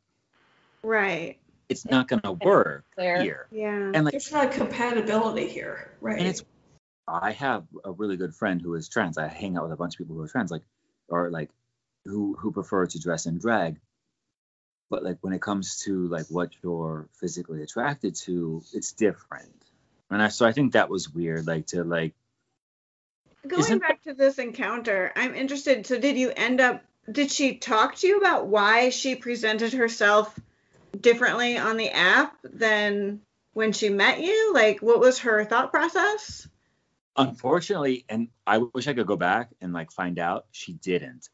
Right. It's not gonna work clear. here. Yeah. And like There's not compatibility here, right? And it's I have a really good friend who is trans. I hang out with a bunch of people who are trans, like or like who who prefer to dress in drag. But like when it comes to like what you're physically attracted to, it's different. And I so I think that was weird, like to like Going Isn't- back to this encounter, I'm interested. So, did you end up? Did she talk to you about why she presented herself differently on the app than when she met you? Like, what was her thought process? Unfortunately, and I wish I could go back and like find out, she didn't.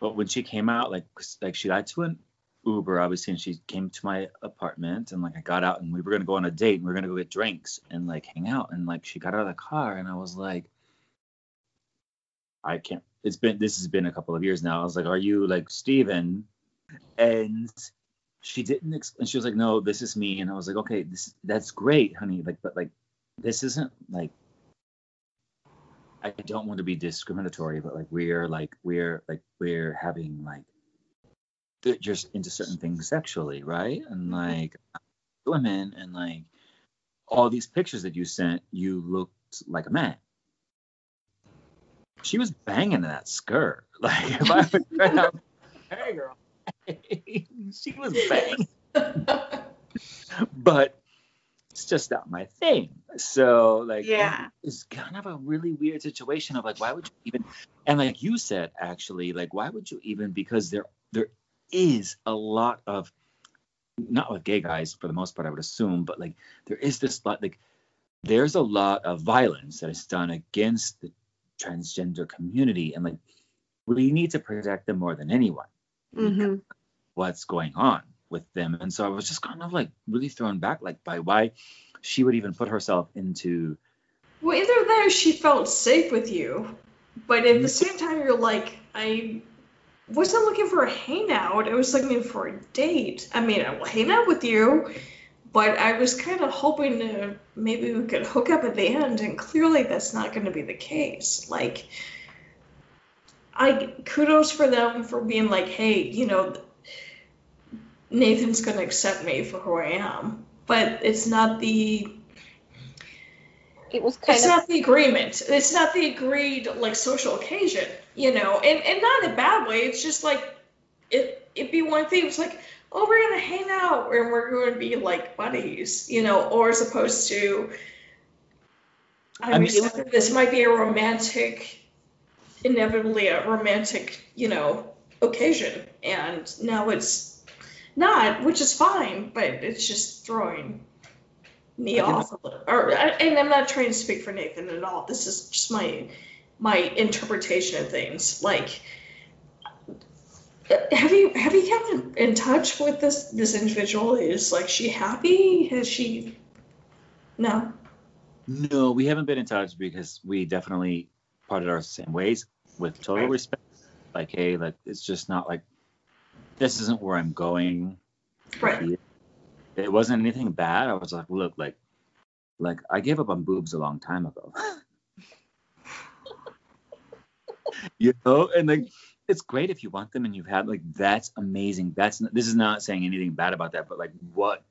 But when she came out, like like she got to an Uber, obviously, and she came to my apartment, and like I got out, and we were gonna go on a date, and we are gonna go get drinks and like hang out, and like she got out of the car, and I was like, I can't. It's been this has been a couple of years now. I was like, are you like Steven? And she didn't. And she was like, no, this is me. And I was like, okay, this that's great, honey. Like, but like, this isn't like I don't want to be discriminatory, but like we're like we're like we're having like just into certain things sexually, right? And mm-hmm. like women and like all these pictures that you sent, you looked like a man. She was banging in that skirt. [LAUGHS] Like if I was [LAUGHS] out, hey girl, [LAUGHS] she was banging but it's just not my thing. So like Yeah. it's kind of a really weird situation of like why would you even and like you said actually like why would you even because there there is a lot of not with gay guys for the most part I would assume but like there is this lot like there's a lot of violence that is done against the transgender community and like we need to protect them more than anyone hmm what's going on with them. And so I was just kind of like really thrown back like by why she would even put herself into well, either that or she felt safe with you, but at the mm-hmm. same time, you're like, I wasn't looking for a hangout. I was looking for a date. I mean, I will hang out with you, but I was kind of hoping to maybe we could hook up at the end, and clearly that's not going to be the case. Like, I kudos for them for being like, hey, you know, Nathan's going to accept me for who I am, but it's not the It was kind it's of not the agreement. It's not the agreed like social occasion, you know, and and not in a bad way. It's just like it it'd be one thing. It's like oh we're gonna hang out and we're going to be like buddies, you know, or as opposed to I, I mean, mean, was- this might be a romantic, inevitably a romantic, you know, occasion, and now it's not, which is fine, but it's just throwing me off a little. Or, and I'm not trying to speak for Nathan at all. This is just my my interpretation of things. Like, have you have you kept in, in touch with this this individual? Is like she happy? Has she? No. no we haven't been in touch because we definitely parted our same ways with total respect like hey like it's just not like this isn't where i'm going. Right. it wasn't anything bad. I was like look like like i gave up on boobs a long time ago. [LAUGHS] You know and like it's great if you want them and you've had like that's amazing. That's this is not saying anything bad about that but like what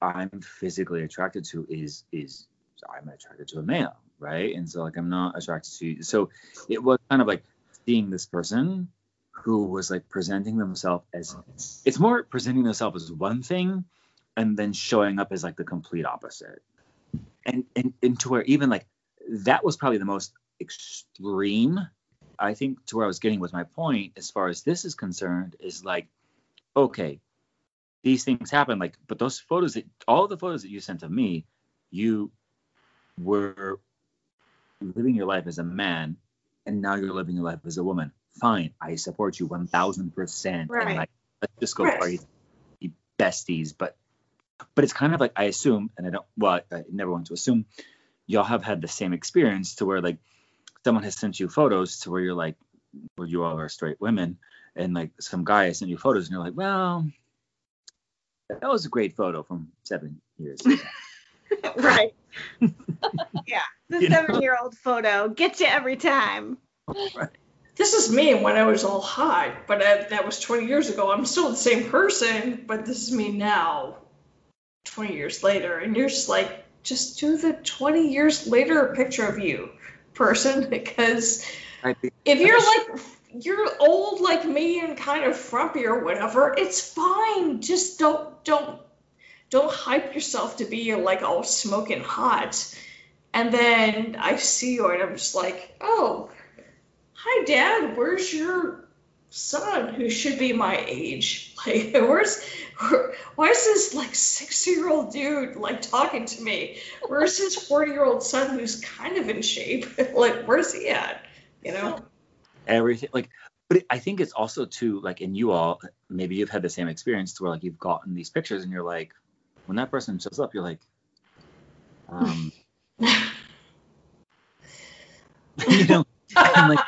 i'm physically attracted to is is i'm attracted to a male right? And so like i'm not attracted to so it was kind of like seeing this person who was like presenting themselves as uh-huh. it's more presenting themselves as one thing and then showing up as like the complete opposite. And and, and to where even like that was probably the most extreme I think to where I was getting with my point as far as this is concerned is like, okay, these things happen, like, but those photos that all the photos that you sent to me, you were living your life as a man and now you're living your life as a woman. Fine, I support you one thousand percent. Right. And like let's just go Right. party be besties. But but it's kind of like I assume, and I don't well, I, never want to assume y'all have had the same experience to where like someone has sent you photos to where you're like where you all are straight women and like some guy has sent you photos and you're like, well, that was a great photo from seven years ago. [LAUGHS] [LAUGHS] right. [LAUGHS] yeah. The You know? seven year old photo gets you every time. This is me when I was all hot, but I, that was 20 years ago. I'm still the same person, but this is me now, 20 years later. And you're just like, just do the 20 years later picture of you, person, [LAUGHS] because if you're like, you're old like me and kind of frumpy or whatever, it's fine. Just don't, don't, don't hype yourself to be like all smoking hot. And then I see you and I'm just like, oh, hi dad. Where's your son who should be my age? [LAUGHS] Like where's where, why is this like 60 year old dude like talking to me? Where's his 40 year old son who's kind of in shape? [LAUGHS] Like where's he at? You know? Everything like but it, i think it's also too like and you all maybe you've had the same experience to where like you've gotten these pictures and you're like when that person shows up you're like um [LAUGHS] you know like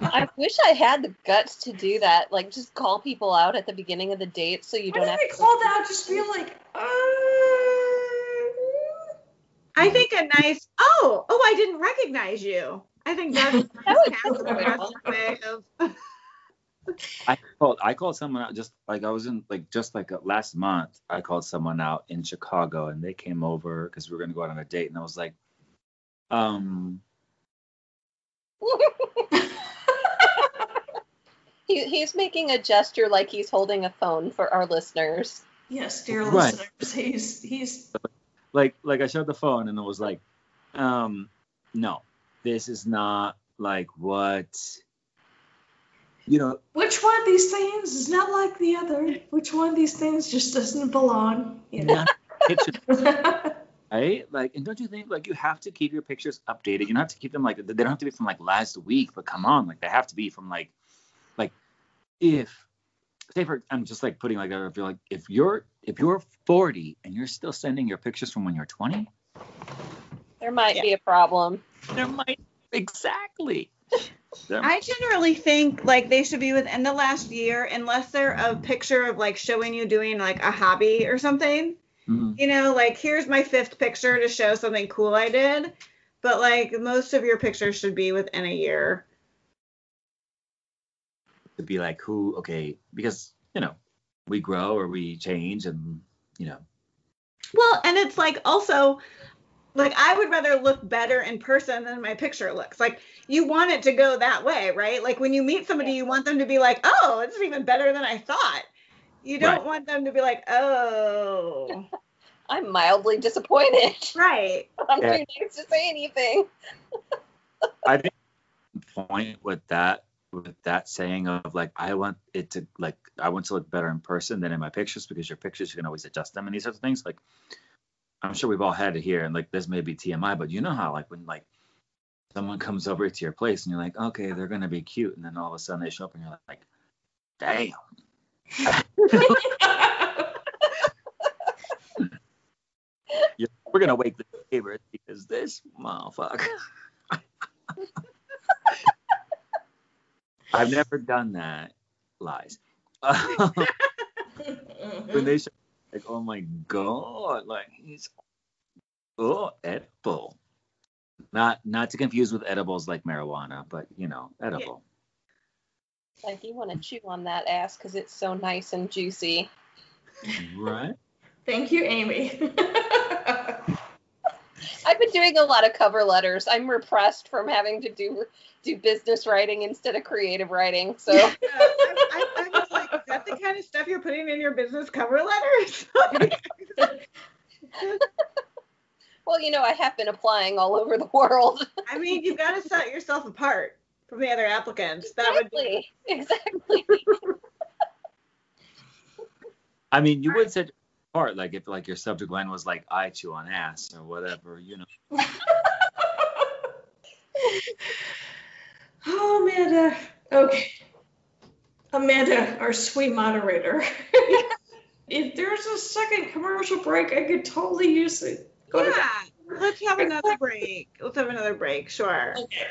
I wish I had the guts to do that. Like, just call people out at the beginning of the date so you why don't do have they to. call that just be like uh, I think a nice, oh, oh, I didn't recognize you. I think [LAUGHS] that's, would that's the best way of. [LAUGHS] I called I called someone out just like I was in like just like uh, last month I called someone out in Chicago and they came over because we were gonna go out on a date and I was like, um, [LAUGHS] he, he's making a gesture like he's holding a phone for our listeners. yes dear Right. listeners he's he's like like I showed the phone and it was like, um, no, this is not like what, you know, which one of these things is not like the other which one of these things just doesn't belong you know not [LAUGHS] right? Like, and don't you think like you have to keep your pictures updated? You don't have to keep them like they don't have to be from like last week, but come on, like they have to be from like, like if say for I'm just like putting like if you're like if you're if you're 40 and you're still sending your pictures from when you're 20, There might Yeah. be a problem. there might exactly. There- I generally think like they should be within the last year, unless they're a picture of like showing you doing like a hobby or something. Mhm. You know, like here's my fifth picture to show something cool I did. But like most of your pictures should be within a year. To be like who okay because you know we grow or we change and you know Well, and it's like also like I would rather look better in person than my picture looks. Like you want it to go that way, right? Like when you meet somebody, you want them to be like, "Oh, it's even better than I thought." You don't Right. want them to be like, "Oh." [LAUGHS] I'm mildly disappointed. right. [LAUGHS] I'm Yeah. too nice to say anything. [LAUGHS] I think the point with that with that saying of like I want it to like I want to look better in person than in my pictures because your pictures you can always adjust them and these sorts of things like I'm sure we've all had it here and like this may be TMI but you know how like when like someone comes over to your place and you're like okay they're gonna be cute and then all of a sudden they show up and you're like damn [LAUGHS] we're gonna wake the neighbors because this motherfucker. [LAUGHS] I've never done that. Lies. [LAUGHS] when they show, like, oh my god, like he's oh edible. Not not to confuse with edibles like marijuana, but you know, edible. Like you want to chew on that ass because it's so nice and juicy. Right? Thank you, Amy. [LAUGHS] I've been doing a lot of cover letters. I'm repressed from having to do do business writing instead of creative writing. So Yeah, I, I, I was like, is that the kind of stuff you're putting in your business cover letters? [LAUGHS] well, you know, I have been applying all over the world. I mean, you've got to set yourself apart from the other applicants. That would be. Exactly. Exactly. [LAUGHS] I mean, you would set apart like if like your subject line was like I chew on ass or whatever, you know. [LAUGHS] Oh, Amanda. Okay. Amanda, our sweet moderator. [LAUGHS] if there's a second commercial break, I could totally use it. Go to Yeah, let's have another break. Let's have another break, sure. Okay.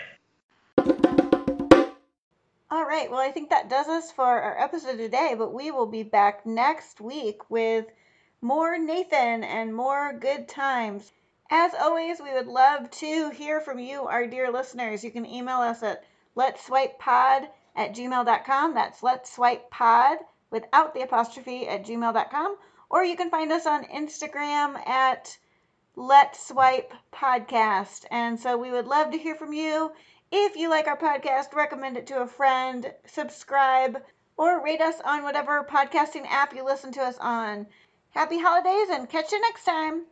All right, well, I think that does us for our episode today, but we will be back next week with more Nathan and more good times. As always, we would love to hear from you, our dear listeners. You can email us at let's swipe pod at gmail.com. That's let's swipe pod without the apostrophe at gmail.com. Or you can find us on Instagram at let's swipe podcast. And so we would love to hear from you. If you like our podcast, recommend it to a friend, subscribe, or rate us on whatever podcasting app you listen to us on. Happy holidays and catch you next time.